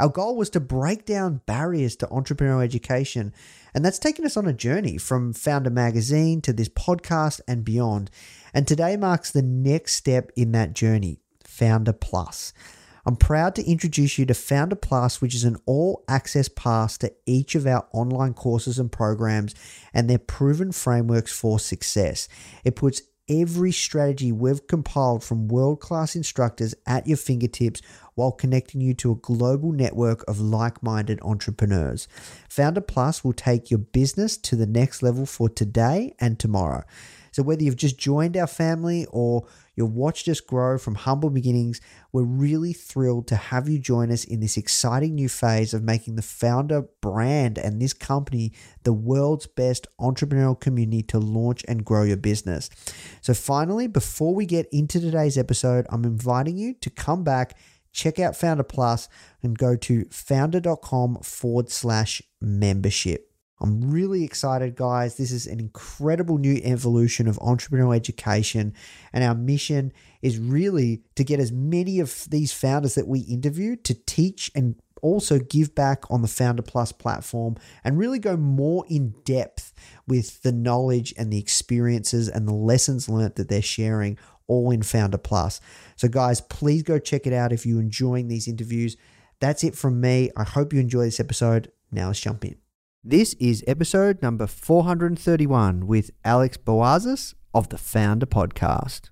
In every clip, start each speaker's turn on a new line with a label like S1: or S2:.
S1: Our goal was to break down barriers to entrepreneurial education, and that's taken us on a journey from Foundr Magazine to this podcast and beyond. And today marks the next step in that journey Foundr Plus. I'm proud to introduce you to Foundr Plus, which is an all access pass to each of our online courses and programs and their proven frameworks for success. It puts every strategy we've compiled from world class instructors at your fingertips while connecting you to a global network of like minded entrepreneurs. Foundr Plus will take your business to the next level for today and tomorrow. So, whether you've just joined our family or you've watched us grow from humble beginnings, we're really thrilled to have you join us in this exciting new phase of making the founder brand and this company the world's best entrepreneurial community to launch and grow your business. So, finally, before we get into today's episode, I'm inviting you to come back check out Foundr Plus and go to foundr.com forward slash membership. I'm really excited, guys. This is an incredible new evolution of entrepreneurial education. And our mission is really to get as many of these founders that we interview to teach and also give back on the Foundr Plus platform and really go more in depth with the knowledge and the experiences and the lessons learned that they're sharing all in Foundr Plus. So, guys, please go check it out if you're enjoying these interviews. That's it from me. I hope you enjoy this episode. Now let's jump in. This is episode number 431 with Alex Bouaziz of the Founder Podcast.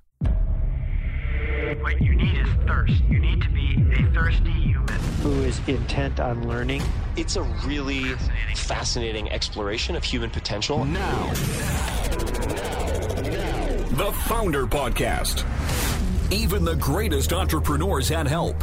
S2: What you need is thirst. You need to be a thirsty human.
S3: who is intent on learning.
S4: It's a really fascinating exploration of human potential.
S5: Now. The Founder Podcast. Even the greatest entrepreneurs had help.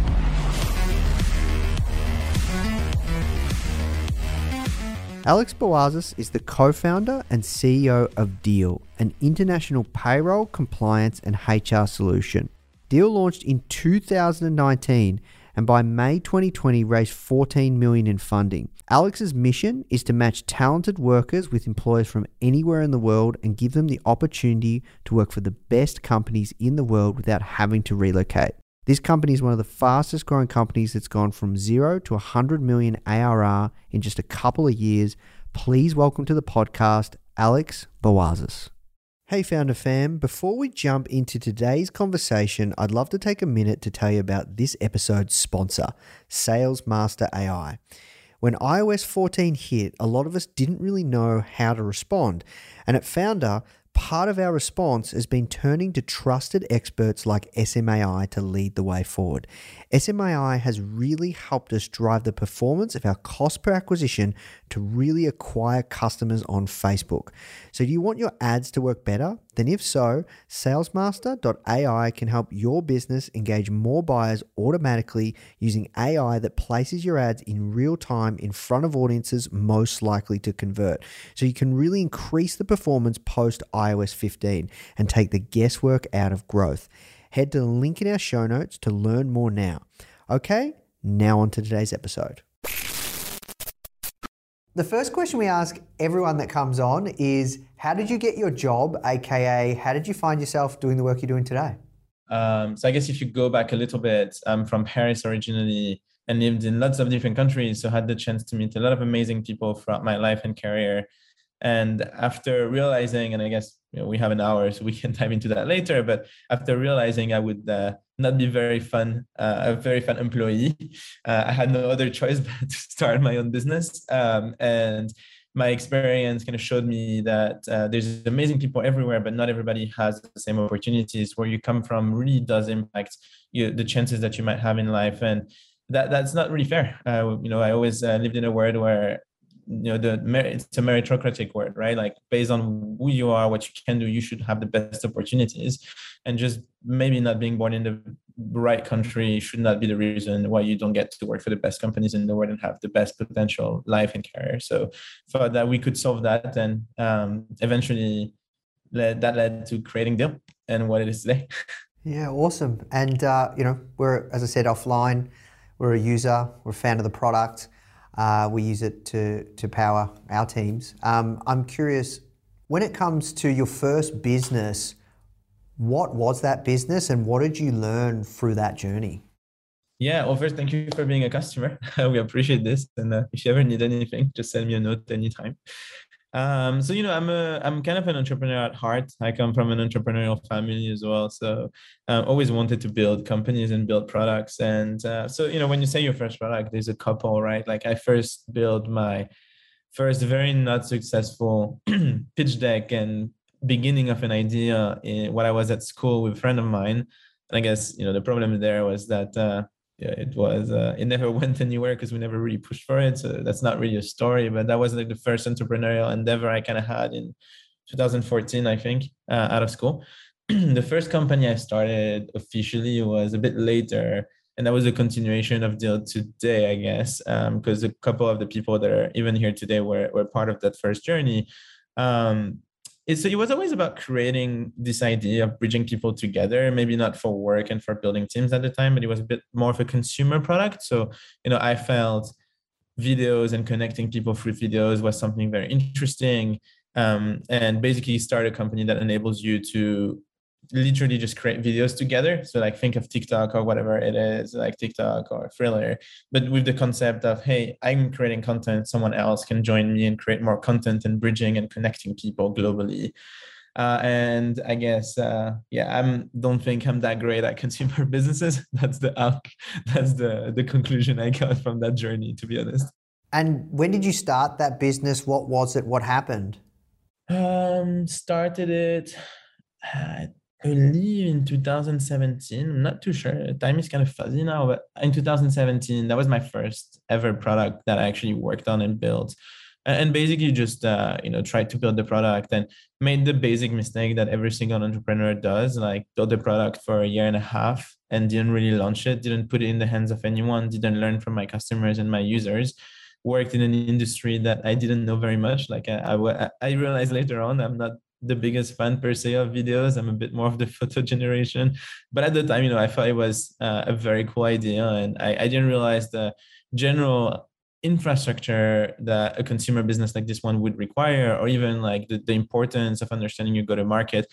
S1: Alex Bouaziz is the co founder and CEO of Deel, an international payroll, compliance, and HR solution. Deel launched in 2019 and by May 2020 raised 14 million in funding. Alex's mission is to match talented workers with employers from anywhere in the world and give them the opportunity to work for the best companies in the world without having to relocate. This company is one of the fastest growing companies that's gone from zero to 100 million ARR in just a couple of years. Please welcome to the podcast, Alex Bouaziz. Hey, Founder fam. Before we jump into today's conversation, I'd love to take a minute to tell you about this episode's sponsor, Salesmaster AI. When iOS 14 hit, a lot of us didn't really know how to respond. And at Founder, part of our response has been turning to trusted experts like SMAI to lead the way forward. SMAI has really helped us drive the performance of our cost per acquisition to really acquire customers on Facebook. So, do you want your ads to work better? Then, if so, salesmaster.ai can help your business engage more buyers automatically using AI that places your ads in real time in front of audiences most likely to convert. So, you can really increase the performance post iOS 15 and take the guesswork out of growth. Head to the link in our show notes to learn more now. Okay, now on to today's episode. The first question we ask everyone that comes on is How did you get your job? AKA, how did you find yourself doing the work you're doing today?
S6: Um, so I guess if you go back a little bit, I'm from Paris originally. and lived in lots of different countries. So I had the chance to meet a lot of amazing people throughout my life and career. And after realizing, and I guess you know, we have an hour, so we can dive into that later. But after realizing I would uh, not be very fun, uh, a very fun employee, uh, I had no other choice but to start my own business. Um, and my experience kind of showed me that uh, there's amazing people everywhere, but not everybody has the same opportunities. Where you come from really does impact you, the chances that you might have in life, and that that's not really fair. Uh, you know, I always uh, lived in a world where you know the merit it's a meritocratic word right? Like based on who you are what you can do you should have the best opportunities. And just maybe not being born in the right country should not be the reason why you don't get to work for the best companies in the world and have the best potential life and career. So thought that we could solve that and um, eventually led, that led to creating Deel and what it is today.
S1: Yeah awesome. And uh, you know we're as i said offline. We're a user. We're a fan of the product uh, we use it to, to power our teams. Um, I'm curious, when it comes to your first business, what was that business and what did you learn through that journey?
S6: Yeah, well, first, thank you for being a customer. we appreciate this. And uh, if you ever need anything, just send me a note anytime. Um, so you know, I'm a I'm kind of an entrepreneur at heart. I come from an entrepreneurial family as well, so uh, always wanted to build companies and build products. And uh, so you know, when you say your first product, there's a couple, right? Like I first built my first very not successful pitch deck and beginning of an idea in, when I was at school with a friend of mine. And I guess you know the problem there was that uh, it was uh, it never went anywhere because we never really pushed for it. So that's not really a story, but that was like the first entrepreneurial endeavor I kind of had in 2014, I think, uh, out of school. the first company I started officially was a bit later, and that was a continuation of Deel today, I guess, because um, a couple of the people that are even here today were were part of that first journey. Um, so it was always about creating this idea of bridging people together maybe not for work and for building teams at the time but it was a bit more of a consumer product. So you know i felt videos and connecting people through videos was something very interesting um, and basically start a company that enables you to literally just create videos together. So like think of TikTok or whatever it is, like TikTok or Triller, but with the concept of, hey, I'm creating content, someone else can join me and create more content and bridging and connecting people globally. Uh, and I guess, uh, yeah, I'm don't think I'm that great at consumer businesses. That's the out, that's the the conclusion I got from that journey, to be honest.
S1: And when did you start that business? What was it? What happened?
S6: Um, started it. I believe in 2017 i'm not too sure. Time is kind of fuzzy now but in 2017 that was my first ever product that i actually worked on and built. And basically just uh, you know tried to build the product and made the basic mistake that every single entrepreneur does like build the product for a year and a half and didn't really launch it didn't put it in the hands of anyone didn't learn from my customers and my users worked in an industry that i didn't know very much. Like i, I, I realized later on i'm not the biggest fan per se of videos. I'm a bit more of the photo generation, but at the time, you know, I thought it was uh, a very cool idea, and I, I didn't realize the general infrastructure that a consumer business like this one would require, or even like the, the importance of understanding your go to market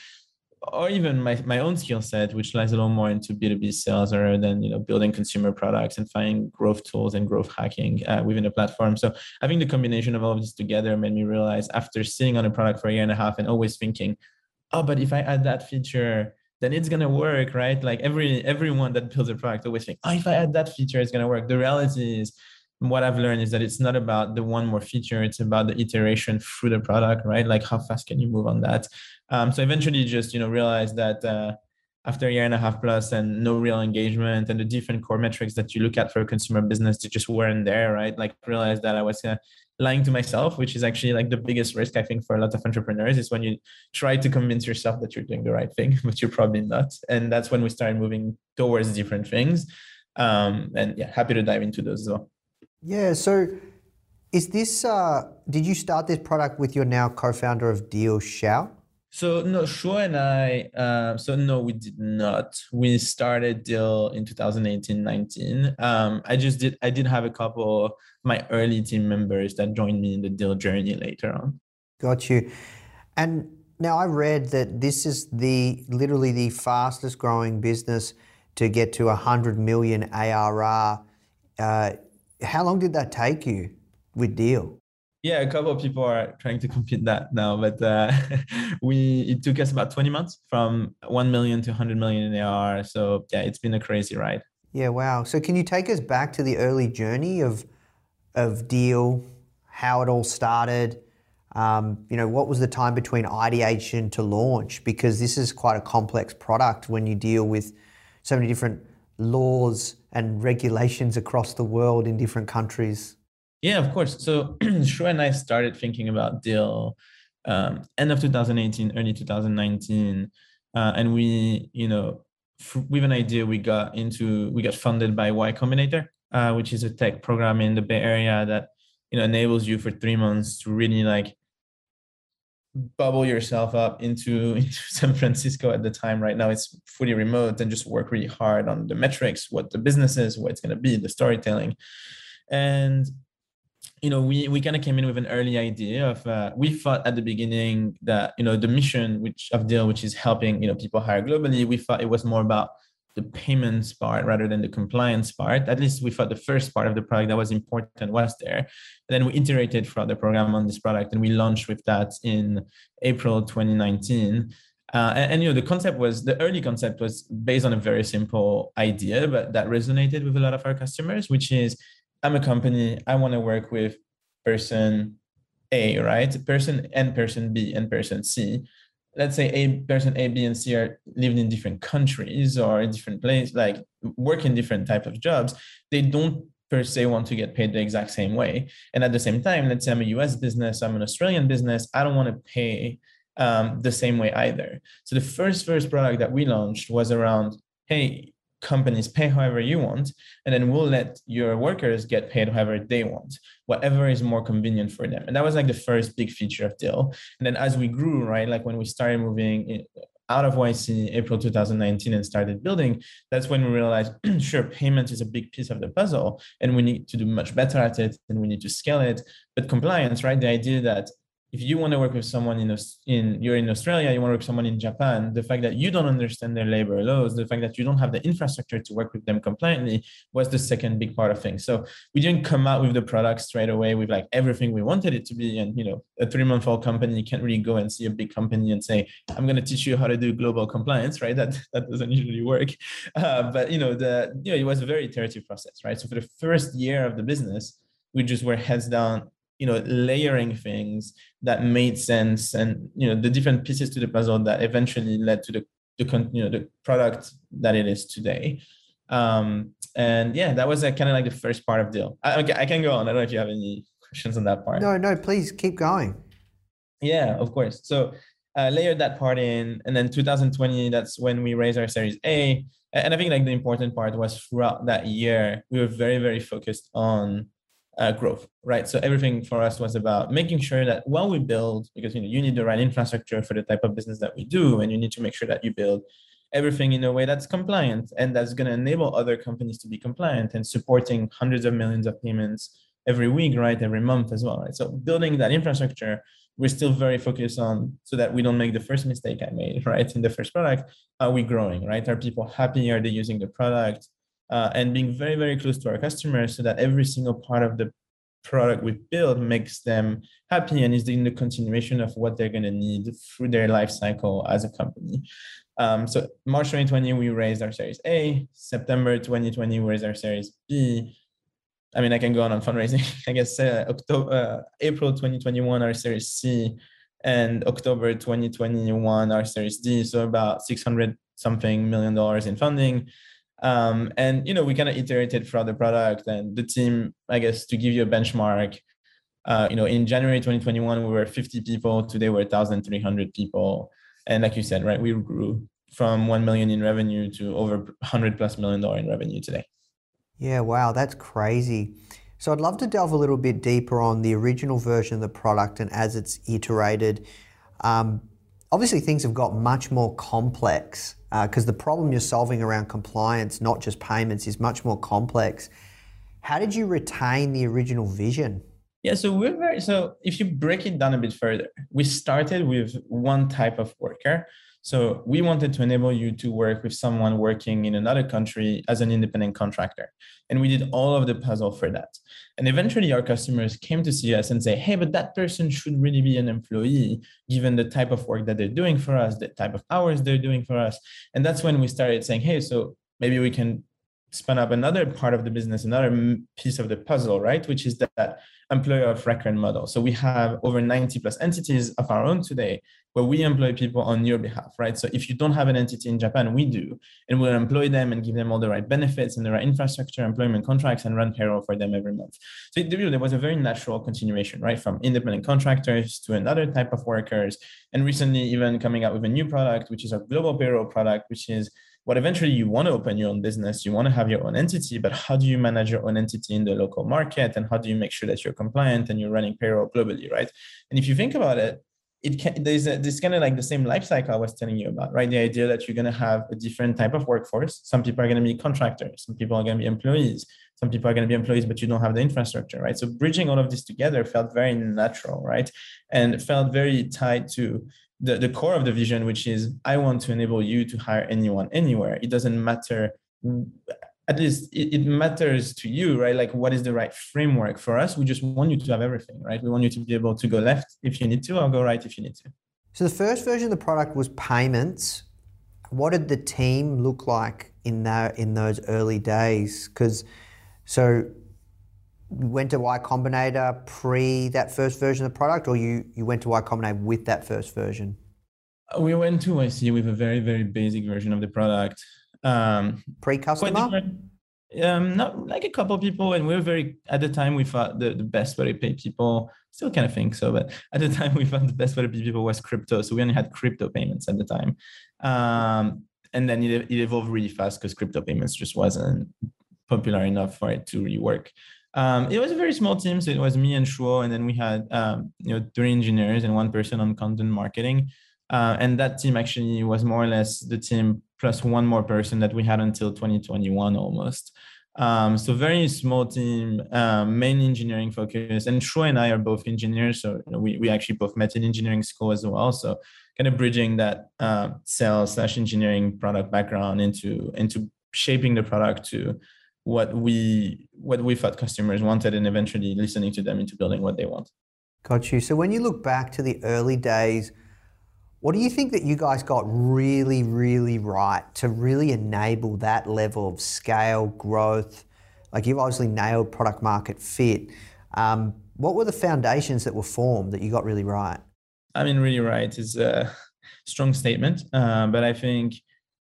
S6: or even my, my own skill set, which lies a little more into B2B sales rather than, you know, building consumer products and finding growth tools and growth hacking uh, within a platform. So I think the combination of all of this together made me realize after sitting on a product for a year and a half and always thinking, oh, but if I add that feature, then it's gonna work, right? Like every everyone that builds a product always think, oh, if I add that feature, it's gonna work. The reality is what I've learned is that it's not about the one more feature, it's about the iteration through the product, right? Like how fast can you move on that? Um, so eventually just, you know, realize that uh, after a year and a half plus and no real engagement and the different core metrics that you look at for a consumer business, they just weren't there, right? Like realize that I was uh, lying to myself, which is actually like the biggest risk I think for a lot of entrepreneurs is when you try to convince yourself that you're doing the right thing, but you're probably not. And that's when we started moving towards different things. Um, and yeah, happy to dive into those as well.
S1: Yeah. So, is this? Uh, did you start this product with your now co-founder of Deel Shuo?
S6: So no, Shuo and I. Uh, so no, we did not. We started Deel in 2018-19. Um, I just did. I did have a couple of my early team members that joined me in the Deel journey later on.
S1: Got you. And now I read that this is the literally the fastest growing business to get to 100 million ARR Uh, how long did that take you with Deel?
S6: Yeah, a couple of people are trying to compete that now, but uh, we it took us about 20 months from 1 million to 100 million in AR. So yeah, it's been a crazy ride.
S1: Yeah, wow. So can you take us back to the early journey of of Deel, how it all started? Um, you know, what was the time between ideation to launch? Because this is quite a complex product when you deal with so many different laws and regulations across the world in different countries.
S6: Yeah, of course. So Shuo and I started thinking about Deel um, end of 2018, early 2019, uh, and we, you know, f- with an idea, we got into we got funded by Y Combinator, uh, which is a tech program in the Bay Area that you know enables you for three months to really like bubble yourself up into into San Francisco at the time. Right now, it's fully remote and just work really hard on the metrics, what the business is, what it's going to be, the storytelling, and you know we we kind of came in with an early idea of uh, we thought at the beginning that you know the mission which of Deel which is helping you know people hire globally we thought it was more about the payments part rather than the compliance part at least we thought the first part of the product that was important was there and then we iterated throughout the program on this product and we launched with that in april 2019 uh, and, and, you know the concept was the early concept was based on a very simple idea but that resonated with a lot of our customers which is I'm a company, I want to work with person A, right? Person and person B and person C. Let's say A person A, B, and C are living in different countries or in different places, like work in different type of jobs. They don't per se want to get paid the exact same way. And at the same time, let's say I'm a US business, I'm an Australian business, I don't want to pay um, the same way either. So the first first product that we launched was around, hey, companies pay however you want and then we'll let your workers get paid however they want whatever is more convenient for them and that was like the first big feature of Deel and then as we grew right like when we started moving out of YC in April 2019 and started building, that's when we realized, sure, payment is a big piece of the puzzle and we need to do much better at it and we need to scale it. But compliance, right? The idea that if you want to work with someone in in you're in Australia, you want to work with someone in Japan, the fact that you don't understand their labor laws, the fact that you don't have the infrastructure to work with them compliantly was the second big part of things. So we didn't come out with the product straight away with like everything we wanted it to be. And you know, a three month old company can't really go and see a big company and say, "I'm going to teach you how to do global compliance," right? That that doesn't usually work. Uh, but you know, the you know, it was a very iterative process, right? So for the first year of the business, we just were heads down you know layering things that made sense and you know the different pieces to the puzzle that eventually led to the the you know the product that it is today. Um and yeah that was uh, kind of like the first part of Deel. I, okay i can go on. I don't know if you have any questions on that part.
S1: No no please keep going.
S6: Yeah of course. So uh, layered that part in and then 2020 that's when we raised our series a and i think like the important part was throughout that year we were very very focused on uh, growth, right? So everything for us was about making sure that while we build, because you know you need the right infrastructure for the type of business that we do, and you need to make sure that you build everything in a way that's compliant and that's going to enable other companies to be compliant and supporting hundreds of millions of payments every week, right? Every month as well, right? So building that infrastructure, we're still very focused on so that we don't make the first mistake I made, right? In the first product, are we growing, right? Are people happy? Are they using the product? Uh, and being very, very close to our customers so that every single part of the product we build makes them happy and is in the continuation of what they're going to need through their life cycle as a company. Um, so March 2020, we raised our Series A. September 2020, we raised our Series B. I mean, I can go on on fundraising. I guess uh, October, uh, April 2021, our Series C, and October 2021, our Series D. So about 600 something million dollars in funding. Um, and you know, we kind of iterated throughout the product and the team, I guess, to give you a benchmark. Uh, you know, in January 2021, we were 50 people. Today, we're 1,300 people. And like you said, right, we grew from 1 million in revenue to over 100 plus million dollar in revenue today.
S1: Yeah, wow, that's crazy. So I'd love to delve a little bit deeper on the original version of the product and as it's iterated. Um, obviously, things have got much more complex because uh, the problem you're solving around compliance, not just payments, is much more complex. How did you retain the original vision?
S6: Yeah, so we're very so if you break it down a bit further, we started with one type of worker. So we wanted to enable you to work with someone working in another country as an independent contractor. And we did all of the puzzle for that. And eventually our customers came to see us and say, hey, but that person should really be an employee given the type of work that they're doing for us, the type of hours they're doing for us. And that's when we started saying, hey, so maybe we can spun up another part of the business, another piece of the puzzle, right? Which is that employer of record model. So we have over 90 plus entities of our own today where we employ people on your behalf, right? So if you don't have an entity in Japan, we do, and we'll employ them and give them all the right benefits and the right infrastructure, employment contracts, and run payroll for them every month. So it, there was a very natural continuation, right? From independent contractors to another type of workers. And recently, even coming out with a new product, which is a global payroll product, which is what eventually you want to open your own business, you want to have your own entity, but how do you manage your own entity in the local market? And how do you make sure that you're compliant and you're running payroll globally, right? And if you think about it, it can there's a, this kind of like the same life cycle I was telling you about, right? The idea that you're going to have a different type of workforce. Some people are going to be contractors, some people are going to be employees, some people are going to be employees, but you don't have the infrastructure, right? So bridging all of this together felt very natural, right? And felt very tied to the, the core of the vision, which is I want to enable you to hire anyone anywhere. It doesn't matter, at least it, it, matters to you, right? Like what is the right framework for us? We just want you to have everything, right? We want you to be able to go left if you need to or go right if you need to.
S1: So the first version of the product was payments. What did the team look like in that in those early days? Because so went to Y Combinator pre that first version of the product, or you you went to Y Combinator with that first version?
S6: We went to YC with a very very basic version of the product. Um,
S1: pre customer.
S6: Um, not like a couple people, and we were very at the time we thought the, the best way to pay people. Still kind of think so, but at the time we thought the best way to pay people was crypto. So we only had crypto payments at the time, um, and then it, it evolved really fast because crypto payments just wasn't popular enough for it to really work. Um, it was a very small team, so it was me and Shuo, and then we had um, you know three engineers and one person on content marketing. Uh, and that team actually was more or less the team plus one more person that we had until 2021 almost. Um, so very small team, um, main engineering focus. And Shuo and I are both engineers, so we we actually both met in engineering school as well. So kind of bridging that uh, sales slash engineering product background into into shaping the product to what we what we thought customers wanted and eventually listening to them into building what they want.
S1: Got you. So when you look back to the early days, what do you think that you guys got really, really right to really enable that level of scale, growth? Like you've obviously nailed product market fit. Um, what were the foundations that were formed that you got really right?
S6: I mean, really right is a strong statement, uh, but I think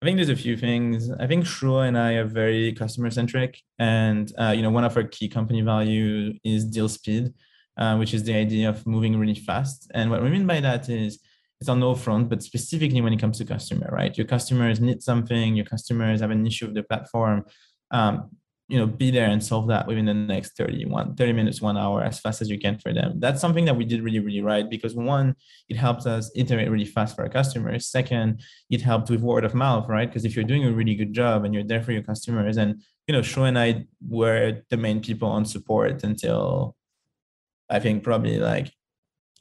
S6: I think there's a few things. I think Shuo and I are very customer centric, and uh, you know, one of our key company value is Deel speed, uh, which is the idea of moving really fast. And what we mean by that is it's on all front, but specifically when it comes to customer, right? Your customers need something, your customers have an issue with the platform. Um, you know be there and solve that within the next 30 one 30 minutes one hour as fast as you can for them. That's something that we did really really right because one it helps us iterate really fast for our customers. Second it helped with word of mouth right? Because if you're doing a really good job and you're there for your customers and you know Shuo and i were the main people on support until i think probably like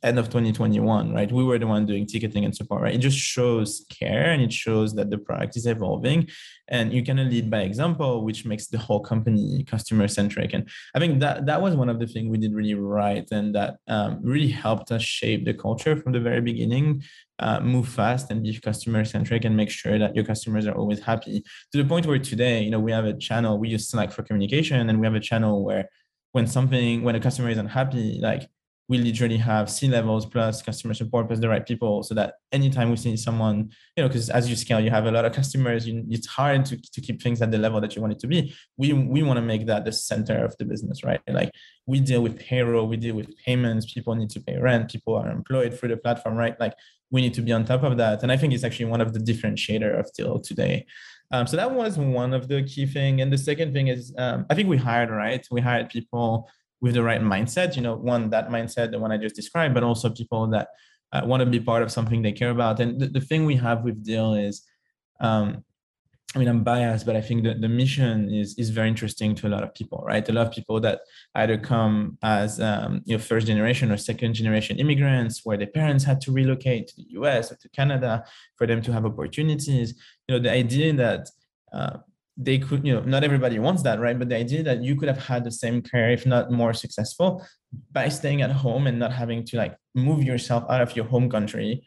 S6: end of 2021, right? We were the one doing ticketing and support, right? It just shows care and it shows that the product is evolving and you of lead by example, which makes the whole company customer centric. And I think that that was one of the things we did really right and that um, really helped us shape the culture from the very beginning. Uh, move fast and be customer centric and make sure that your customers are always happy to the point where today, you know, we have a channel, we use Slack for communication and we have a channel where when something, when a customer is unhappy, like we literally have C levels plus customer support plus the right people so that anytime we see someone, you know, because as you scale, you have a lot of customers, you, it's hard to, to keep things at the level that you want it to be. We, we want to make that the center of the business, right? Like we deal with payroll, we deal with payments, people need to pay rent, people are employed through the platform, right? Like we need to be on top of that. And I think it's actually one of the differentiator of Deel today. Um, so that was one of the key thing. And the second thing is, um, I think we hired, right? We hired people with the right mindset you know one that mindset the one i just described but also people that uh, want to be part of something they care about and the, the thing we have with Deel is um, I mean, I'm biased, but I think that the mission is is very interesting to a lot of people, right? A lot of people that either come as um, you know first generation or second generation immigrants, where their parents had to relocate to the U.S. or to Canada for them to have opportunities. You know, the idea that uh, they could, you know, not everybody wants that, right? But the idea that you could have had the same career, if not more successful, by staying at home and not having to like move yourself out of your home country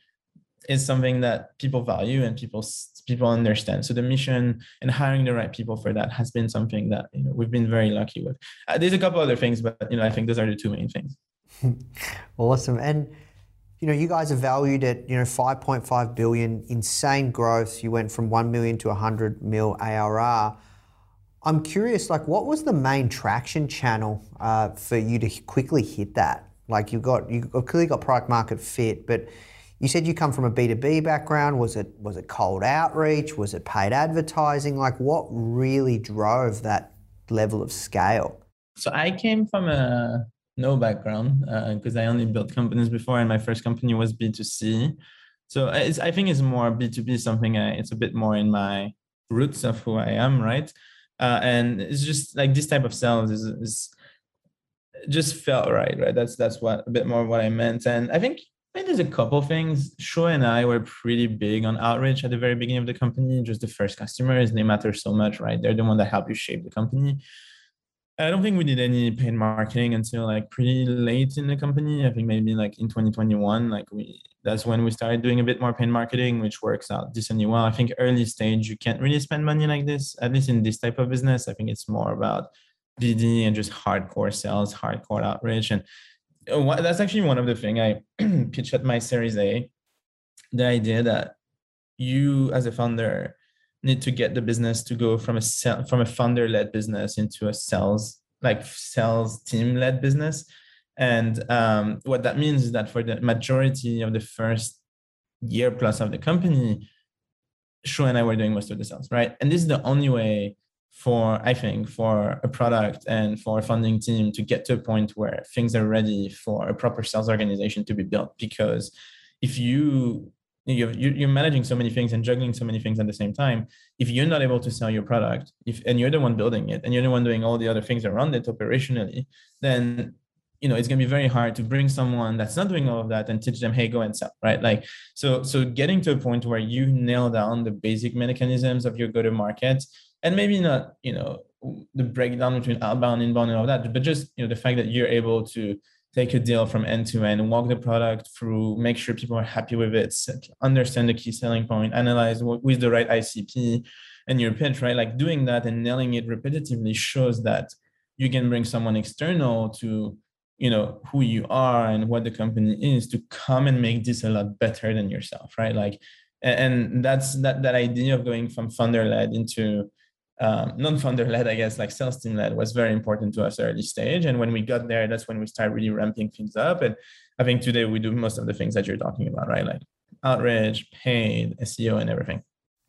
S6: is something that people value and people people understand. So the mission and hiring the right people for that has been something that you know we've been very lucky with. Uh, there's a couple other things, but you know I think those are the two main things.
S1: awesome, and you know you guys are valued at you know 5.5 billion, insane growth. You went from one million to 100 mil ARR. I'm curious, like, what was the main traction channel uh, for you to quickly hit that? Like, you've got you clearly got product market fit, but you said you come from a B2B background. Was it was it cold outreach? Was it paid advertising? Like what really drove that level of scale?
S6: So I came from a no background because uh, I only built companies before, and my first company was B2C. So I think it's more B2B something. I, it's a bit more in my roots of who I am, right? Uh, and it's just like this type of sales is, is just felt right, right? That's that's what a bit more what I meant, and I think I think there's a couple things. Shuo and I were pretty big on outreach at the very beginning of the company. Just the first customers, they matter so much, right? They're the one that help you shape the company. I don't think we did any paid marketing until like pretty late in the company. I think maybe like in 2021, like we that's when we started doing a bit more paid marketing, which works out decently well. I think early stage you can't really spend money like this, at least in this type of business. I think it's more about BD and just hardcore sales, hardcore outreach. And uh, that's actually one of the things I pitched at my Series A. The idea that you as a founder need to get the business to go from a sell, from a founder led business into a sales like sales team led business. And um, what that means is that for the majority of the first year plus of the company, Shuo and I were doing most of the sales, right? And this is the only way for i think for a product and for a funding team to get to a point where things are ready for a proper sales organization to be built because if you you're you're managing so many things and juggling so many things at the same time. If you're not able to sell your product if and you're the one building it and you're the one doing all the other things around it operationally then you know it's going to be very hard to bring someone that's not doing all of that and teach them hey go and sell right? Like so so getting to a point where you nail down the basic mechanisms of your go to market and maybe not you know the breakdown between outbound inbound and all that but just you know the fact that you're able to take a deal from end to end walk the product through make sure people are happy with it understand the key selling point analyze what with the right icp and your pitch right? Like doing that and nailing it repetitively shows that you can bring someone external to you know who you are and what the company is to come and make this a lot better than yourself right? Like and that's that that idea of going from founder led into um, non-founder led, I guess, like sales team led was very important to us early stage. And when we got there, that's when we started really ramping things up. And I think today we do most of the things that you're talking about, right? Like outreach, paid, SEO, and everything.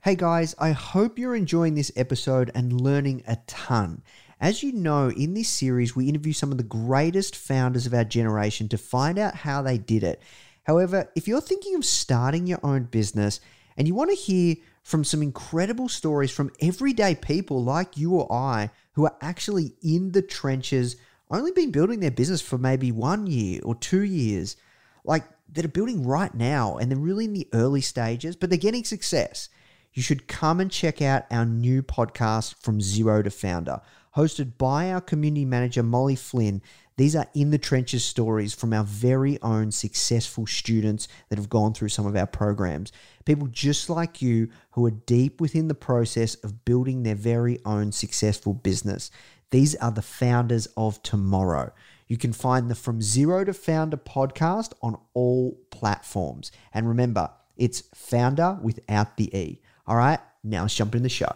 S1: Hey guys, I hope you're enjoying this episode and learning a ton. As you know, in this series, we interview some of the greatest founders of our generation to find out how they did it. However, if you're thinking of starting your own business and you want to hear from some incredible stories from everyday people like you or I who are actually in the trenches, only been building their business for maybe one year or two years, like that are building right now and they're really in the early stages, but they're getting success. You should come and check out our new podcast, From Zero to Founder, hosted by our community manager, Molly Flynn. These are in the trenches stories from our very own successful students that have gone through some of our programs. People just like you who are deep within the process of building their very own successful business. These are the founders of tomorrow. You can find the From Zero to Founder podcast on all platforms. And remember, it's founder without the E. All right, now let's jump in the show.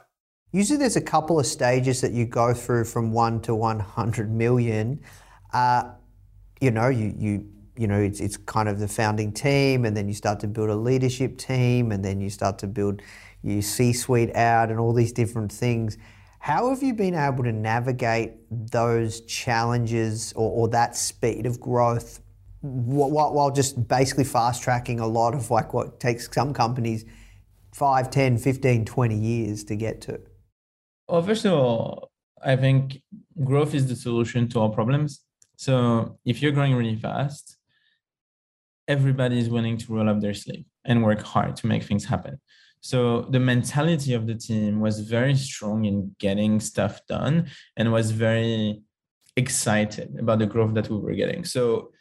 S1: Usually, there's a couple of stages that you go through from one to 100 million uh, you know, you, you, you know, it's, it's kind of the founding team, and then you start to build a leadership team, and then you start to build your C suite out and all these different things. How have you been able to navigate those challenges or, or that speed of growth while, while just basically fast tracking a lot of like what takes some companies 5, 10, 15, 20 years to get to?
S6: Well, first of all, I think growth is the solution to all problems. So if you're growing really fast, everybody is willing to roll up their sleeve and work hard to make things happen. So the mentality of the team was very strong in getting stuff done and was very excited about the growth that we were getting. So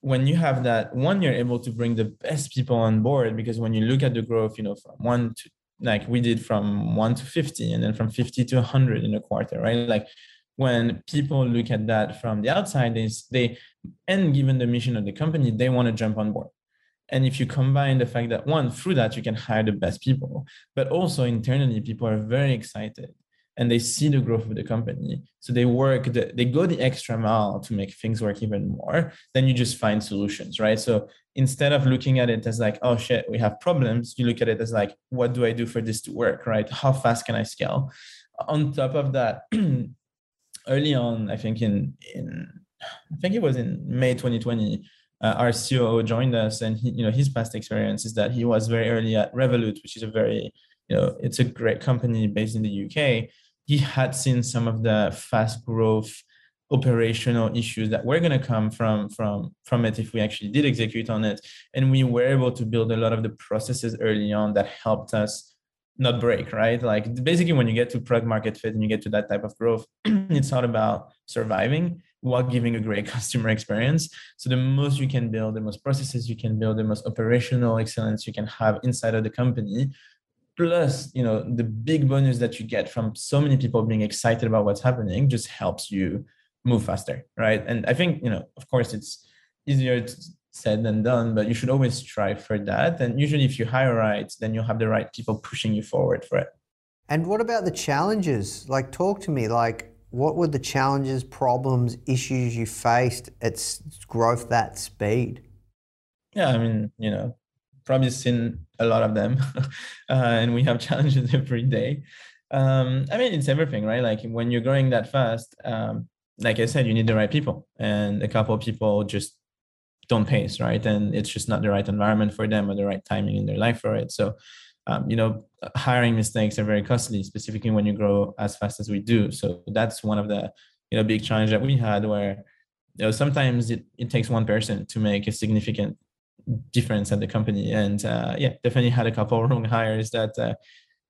S6: when you have that, one, you're able to bring the best people on board because when you look at the growth, you know, from one to like we did from one to 50 and then from 50 to 100 in a quarter, right? Like when people look at that from the outside, they, they and given the mission of the company, they want to jump on board. And if you combine the fact that one, through that, you can hire the best people, but also internally, people are very excited and they see the growth of the company. So they work, the, they go the extra mile to make things work even more. Then you just find solutions, right? So instead of looking at it as like, oh shit, we have problems, you look at it as like, what do I do for this to work, right? How fast can I scale? On top of that, early on, I think in in I think it was in May 2020, uh, our COO joined us, and he, you know his past experience is that he was very early at Revolut, which is a very you know it's a great company based in the UK. He had seen some of the fast growth operational issues that were going to come from from from it if we actually did execute on it and we were able to build a lot of the processes early on that helped us not break right like basically when you get to product market fit and you get to that type of growth it's not about surviving while giving a great customer experience. So the most you can build, the most processes you can build, the most operational excellence you can have inside of the company, plus you know the big bonus that you get from so many people being excited about what's happening just helps you move faster, right? And I think you know, of course, it's easier said than done, but you should always strive for that. And usually, if you hire right, then you'll have the right people pushing you forward for it.
S1: And what about the challenges? Like, talk to me. Like, what were the challenges, problems, issues you faced at growth that speed?
S6: Yeah, I mean, you know, probably seen a lot of them, uh, and we have challenges every day. Um, I mean, it's everything, right? Like when you're growing that fast, um, like I said, you need the right people, and a couple of people just don't pace, right? And it's just not the right environment for them or the right timing in their life for it. So um, you know, hiring mistakes are very costly, specifically when you grow as fast as we do. So that's one of the you know big challenge that we had, where you know sometimes it, it takes one person to make a significant difference at the company. And uh, yeah, definitely had a couple wrong hires that uh,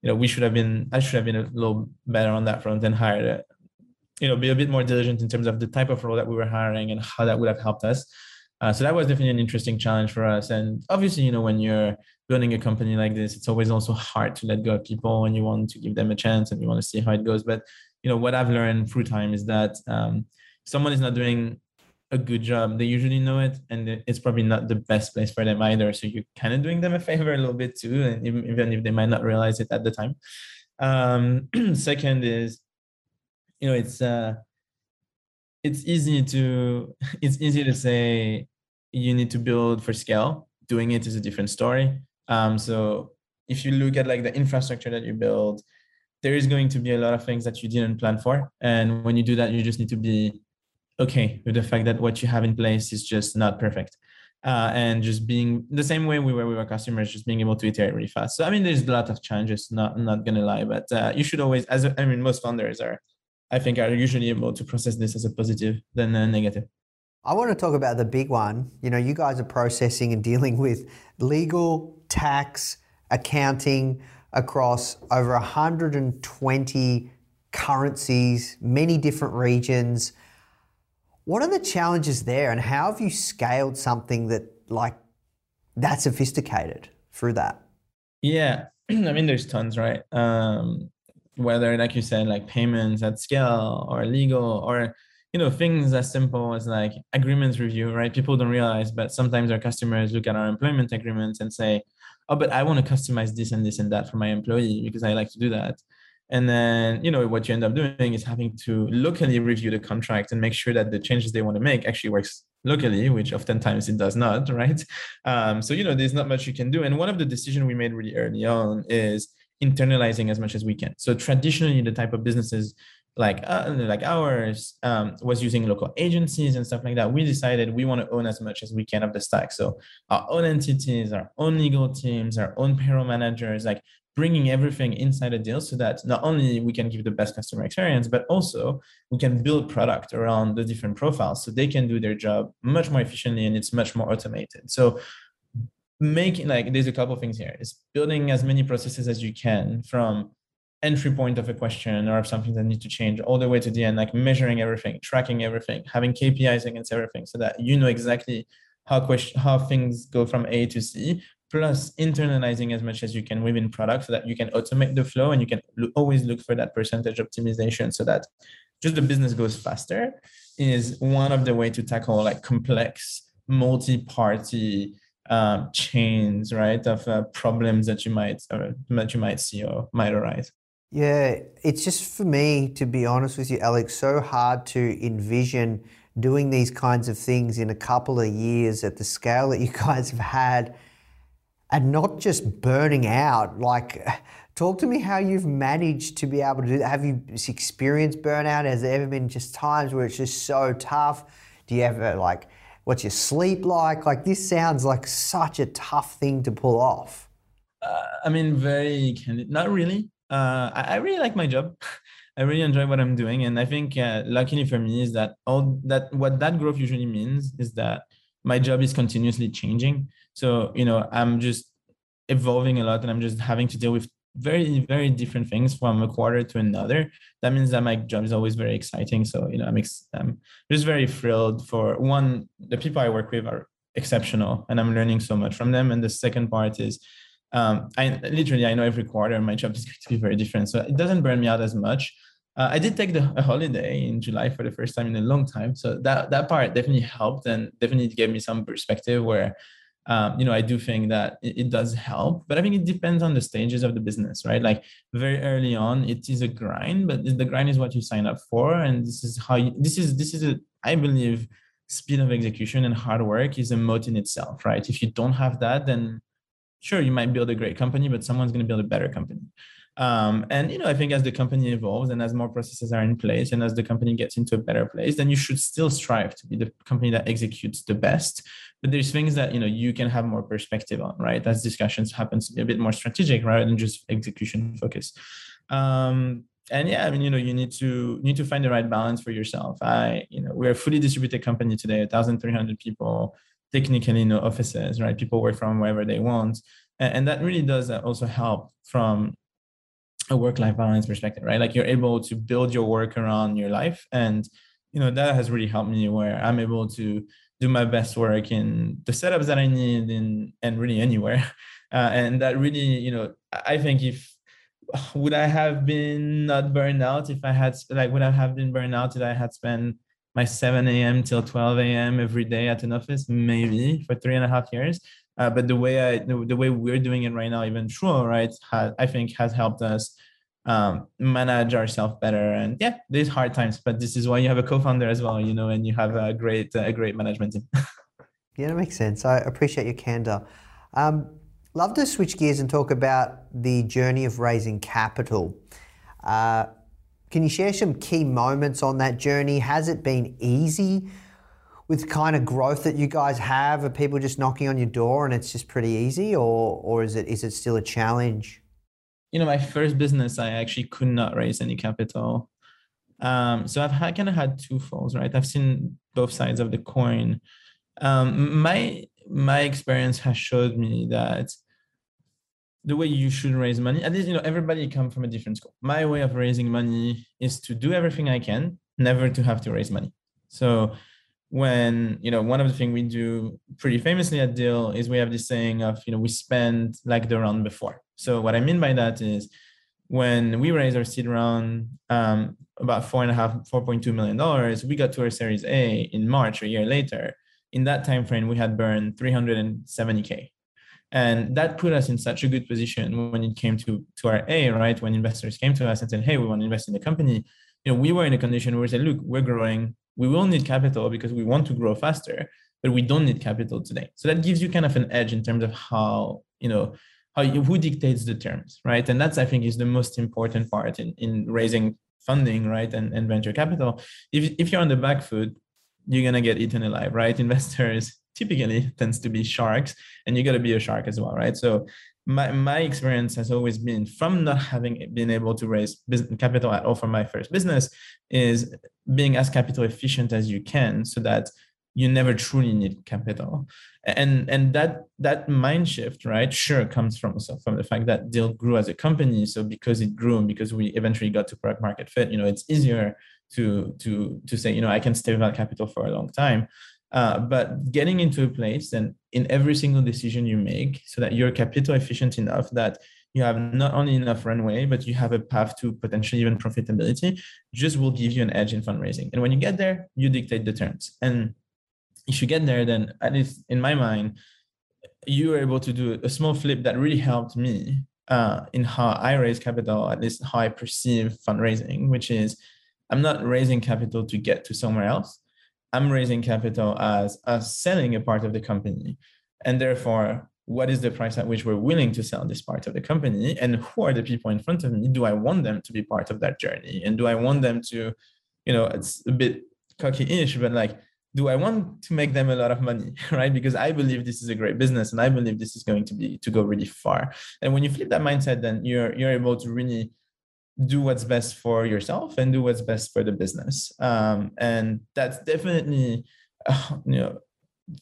S6: you know we should have been. I should have been a little better on that front and hired. A, you know, be a bit more diligent in terms of the type of role that we were hiring and how that would have helped us. Uh, so that was definitely an interesting challenge for us. And obviously, you know, when you're building a company like this, it's always also hard to let go of people when you want to give them a chance and you want to see how it goes. But you know, what I've learned through time is that um, someone is not doing a good job. They usually know it, and it's probably not the best place for them either. So you're kind of doing them a favor a little bit too, and even, even if they might not realize it at the time. Um, second is, you know, it's uh, it's easy to it's easy to say you need to build for scale. Doing it is a different story. Um, so if you look at like the infrastructure that you build, there is going to be a lot of things that you didn't plan for. And when you do that, you just need to be okay with the fact that what you have in place is just not perfect. Uh, and just being the same way we were with our customers, just being able to iterate really fast. So I mean, there's a lot of challenges. Not not gonna lie, but uh, you should always, as I mean, most founders are, I think, are usually able to process this as a positive than a negative.
S1: I want to talk about the big one. You know, you guys are processing and dealing with legal, tax, accounting across over 120 currencies, many different regions. What are the challenges there and how have you scaled something that like that sophisticated through that?
S6: Yeah, I mean, there's tons, right? Um, whether, like you said, like payments at scale or legal or you know things as simple as like agreements review right? People don't realize but sometimes our customers look at our employment agreements and say oh but i want to customize this and this and that for my employee because i like to do that. And then you know what you end up doing is having to locally review the contract and make sure that the changes they want to make actually works locally which oftentimes it does not right? Um, so you know there's not much you can do. And one of the decisions we made really early on is internalizing as much as we can. So traditionally the type of businesses like uh, like ours um, was using local agencies and stuff like that. We decided we want to own as much as we can of the stack. So our own entities our own legal teams our own payroll managers like bringing everything inside a Deel so that not only we can give the best customer experience but also we can build product around the different profiles so they can do their job much more efficiently and it's much more automated. So making like there's a couple things here. Is building as many processes as you can from entry point of a question or of something that needs to change all the way to the end like measuring everything tracking everything having kpis against everything so that you know exactly how question how things go from a to c plus internalizing as much as you can within product so that you can automate the flow and you can lo- always look for that percentage optimization so that just the business goes faster is one of the way to tackle like complex multi-party um, chains right of uh, problems that you might uh, that you might see or might arise
S1: Yeah, it's just for me, to be honest with you, Alex, so hard to envision doing these kinds of things in a couple of years at the scale that you guys have had and not just burning out. Like, talk to me how you've managed to be able to do that. Have you experienced burnout? Has there ever been just times where it's just so tough? Do you ever, like, what's your sleep like? Like, this sounds like such a tough thing to pull off.
S6: uh, I mean, very candid. Not really. Uh, I, I really like my job. I really enjoy what I'm doing, and I think uh, luckily for me is that all that what that growth usually means is that my job is continuously changing. So you know, I'm just evolving a lot, and I'm just having to deal with very very different things from a quarter to another. That means that my job is always very exciting. So you know, I'm ex- I'm just very thrilled for one the people I work with are exceptional, and I'm learning so much from them. And the second part is um, I literally I know every quarter my job is going to be very different, so it doesn't burn me out as much. Uh, I did take the, a holiday in July for the first time in a long time, so that that part definitely helped and definitely gave me some perspective. Where um, you know I do think that it, it does help, but I think it depends on the stages of the business, right? Like very early on, it is a grind, but the grind is what you sign up for, and this is how you, this is this is a I believe speed of execution and hard work is a moat in itself, right? If you don't have that, then sure you might build a great company but someone's going to build a better company. Um, and you know i think as the company evolves and as more processes are in place and as the company gets into a better place then you should still strive to be the company that executes the best. But there's things that you know you can have more perspective on right? As discussions happens to be a bit more strategic rather than just execution focus. Um, and yeah i mean you know you need to need to find the right balance for yourself. I you know we're a fully distributed company today 1300 people technically no offices, right? People work from wherever they want. And, and that really does also help from a work-life balance perspective, right? Like you're able to build your work around your life. And, you know, that has really helped me where I'm able to do my best work in the setups that I need in, and really anywhere. Uh, and that really, you know, I think if, would I have been not burned out if I had, like, would I have been burned out if I had spent my 7 a.m. till 12 a.m. every day at an office, maybe for three and a half years. Uh, but the way I, the, the, way we're doing it right now, even Shuo, right, has, I think has helped us um, manage ourselves better. And yeah, there's hard times, but this is why you have a co-founder as well, you know, and you have a great, a great management team.
S1: yeah, that makes sense. I appreciate your candor. Um, love to switch gears and talk about the journey of raising capital. Uh, can you share some key moments on that journey? Has it been easy with kind of growth that you guys have? Are people just knocking on your door and it's just pretty easy, or or is it is it still a challenge?
S6: You know, my first business, I actually could not raise any capital. Um, so I've had, kind of had two falls, right? I've seen both sides of the coin. Um, my my experience has showed me that the way you should raise money. At least you know everybody come from a different school. My way of raising money is to do everything i can never to have to raise money. So when you know one of the things we do pretty famously at Deel is we have this saying of you know we spend like the round before. So what i mean by that is when we raised our seed round um, about four and a half 4.2 million dollars we got to our series a in march a year later. In that time frame we had burned 370k and that put us in such a good position when it came to to our a right? When investors came to us and said hey we want to invest in the company. You know we were in a condition where we said look we're growing. We will need capital because we want to grow faster but we don't need capital today. So that gives you kind of an edge in terms of how you know how you, who dictates the terms right? And that's i think is the most important part in, in raising funding right? And, and venture capital. If, if you're on the back foot you're to get eaten alive right? Investors typically tends to be sharks and you got to be a shark as well right? So my, my experience has always been from not having been able to raise business capital at all for my first business is being as capital efficient as you can so that you never truly need capital. And and that that mind shift right sure comes from from the fact that Deel grew as a company. So because it grew and because we eventually got to product market fit you know it's easier to to to say you know i can stay without capital for a long time uh, but getting into a place and in every single decision you make so that you're capital efficient enough that you have not only enough runway but you have a path to potentially even profitability just will give you an edge in fundraising and when you get there you dictate the terms and if you get there, then at least in my mind, you were able to do a small flip that really helped me uh, in how I raise capital, at least how I perceive fundraising, which is I'm not raising capital to get to somewhere else. I'm raising capital as, as selling a part of the company. And therefore, what is the price at which we're willing to sell this part of the company? And who are the people in front of me? Do I want them to be part of that journey? And do I want them to, you know, it's a bit cocky-ish, but like do I want to make them a lot of money, right? Because I believe this is a great business and I believe this is going to be to go really far. And when you flip that mindset, then you're you're able to really do what's best for yourself and do what's best for the business. Um, and that's definitely uh, you know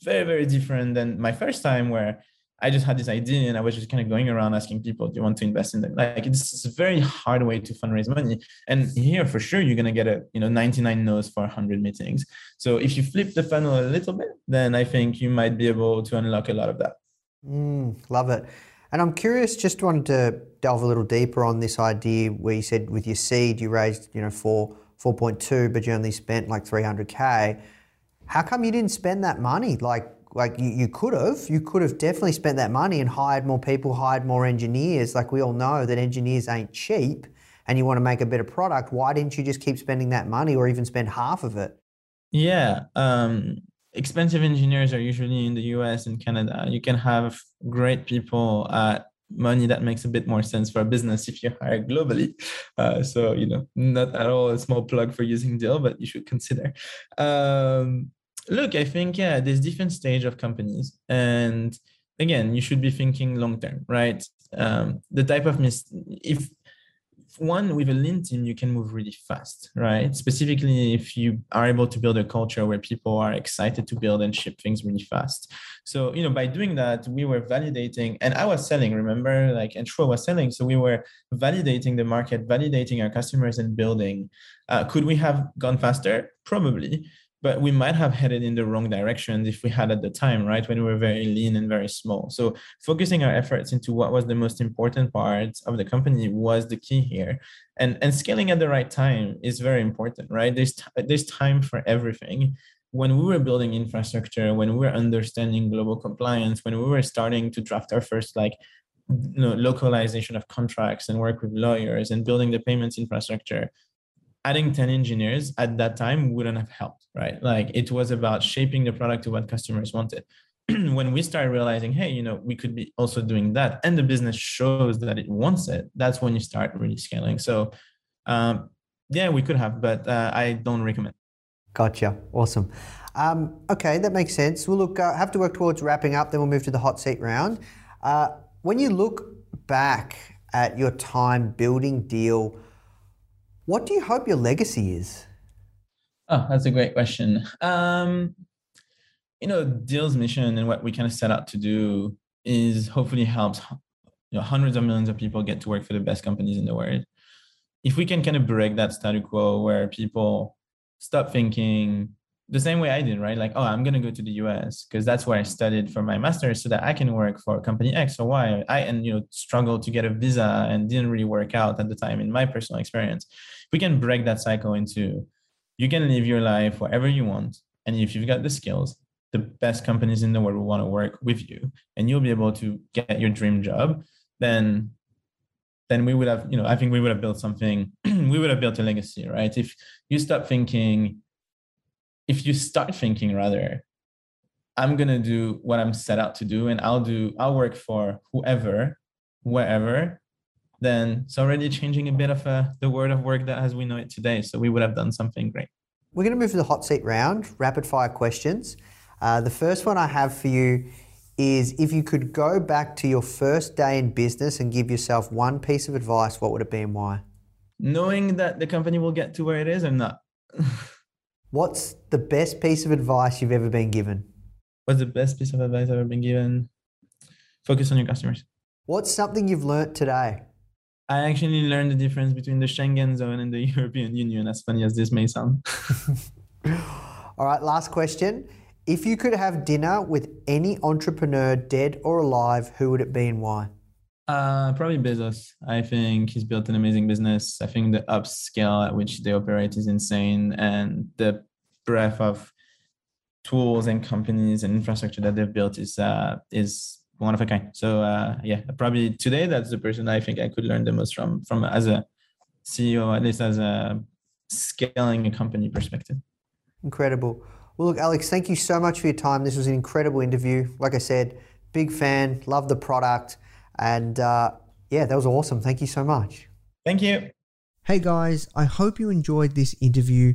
S6: very very different than my first time where I just had this idea and I was just kind of going around asking people, do you want to invest in them? Like it's a very hard way to fundraise money. And here for sure, you're to get a, you know, 99 no's for 100 meetings. So if you flip the funnel a little bit, then I think you might be able to unlock a lot of that.
S1: Mm, love it. And I'm curious, just wanted to delve a little deeper on this idea where you said with your seed, you raised, you know, four, 4.2, but you only spent like 300K. How come you didn't spend that money? Like, like you, you could have you could have definitely spent that money and hired more people hired more engineers like we all know that engineers ain't cheap and you want to make a better product why didn't you just keep spending that money or even spend half of it
S6: yeah um, expensive engineers are usually in the us and canada. You can have great people at money that makes a bit more sense for a business if you hire globally. Uh, so you know not at all a small plug for using Deel but you should consider. Um, look i think yeah there's different stage of companies. And again you should be thinking long term right? Um, the type of mis if one with a lean team you can move really fast right? Specifically if you are able to build a culture where people are excited to build and ship things really fast. So you know by doing that we were validating and i was selling remember? Like and Shuo was selling so we were validating the market validating our customers and building. Uh, could we have gone faster? Probably but we might have headed in the wrong direction if we had at the time, right? When we were very lean and very small. So focusing our efforts into what was the most important part of the company was the key here. And, and scaling at the right time is very important, right? There's, t- there's time for everything. When we were building infrastructure, when we were understanding global compliance, when we were starting to draft our first like you know, localization of contracts and work with lawyers and building the payments infrastructure, adding 10 engineers at that time wouldn't have helped, right? Like it was about shaping the product to what customers wanted. when we start realizing, hey, you know, we could be also doing that, and the business shows that it wants it, that's when you start really scaling. So, um, yeah, we could have, but uh, I don't recommend.
S1: Gotcha. Awesome. Um, okay, that makes sense. We'll look, uh, have to work towards wrapping up, then we'll move to the hot seat round. Uh, when you look back at your time building Deel, what do you hope your legacy is?
S6: Oh, that's a great question. Um, you know, Deel's mission and what we kind of set out to do is hopefully helps you know, hundreds of millions of people get to work for the best companies in the world. If we can kind of break that status quo where people stop thinking the same way I did, right? Like, oh, I'm going to go to the US because that's where I studied for my master's so that I can work for company X or Y. I, and, you know, struggled to get a visa and didn't really work out at the time in my personal experience. We can break that cycle into you can live your life wherever you want. And if you've got the skills, the best companies in the world will want to work with you and you'll be able to get your dream job. Then then we would have, you know, I think we would have built something, we would have built a legacy, right? If you stop thinking, if you start thinking rather i'm going to do what i'm set out to do and i'll do i'll work for whoever wherever then it's already changing a bit of uh, the word of work that as we know it today so we would have done something great
S1: we're going to move to the hot seat round rapid fire questions uh, the first one i have for you is if you could go back to your first day in business and give yourself one piece of advice, what would it be and why?
S6: Knowing that the company will get to where it is or not.
S1: What's the best piece of advice you've ever been given?
S6: What's the best piece of advice I've ever been given? Focus on your customers.
S1: What's something you've learnt today?
S6: I actually learned the difference between the Schengen zone and the European Union, as funny as this may sound.
S1: All right, last question. If you could have dinner with any entrepreneur, dead or alive, who would it be and why?
S6: Uh, probably Bezos. I think he's built an amazing business. I think the upscale at which they operate is insane, and the breadth of tools and companies and infrastructure that they've built is uh, is one of a kind. So uh, yeah, probably today that's the person I think I could learn the most from from as a CEO, at least as a scaling a company perspective.
S1: Incredible. Well, look, Alex, thank you so much for your time. This was an incredible interview. Like I said, big fan, love the product, and uh, yeah, that was awesome. Thank you so much.
S6: Thank you.
S1: Hey guys, I hope you enjoyed this interview.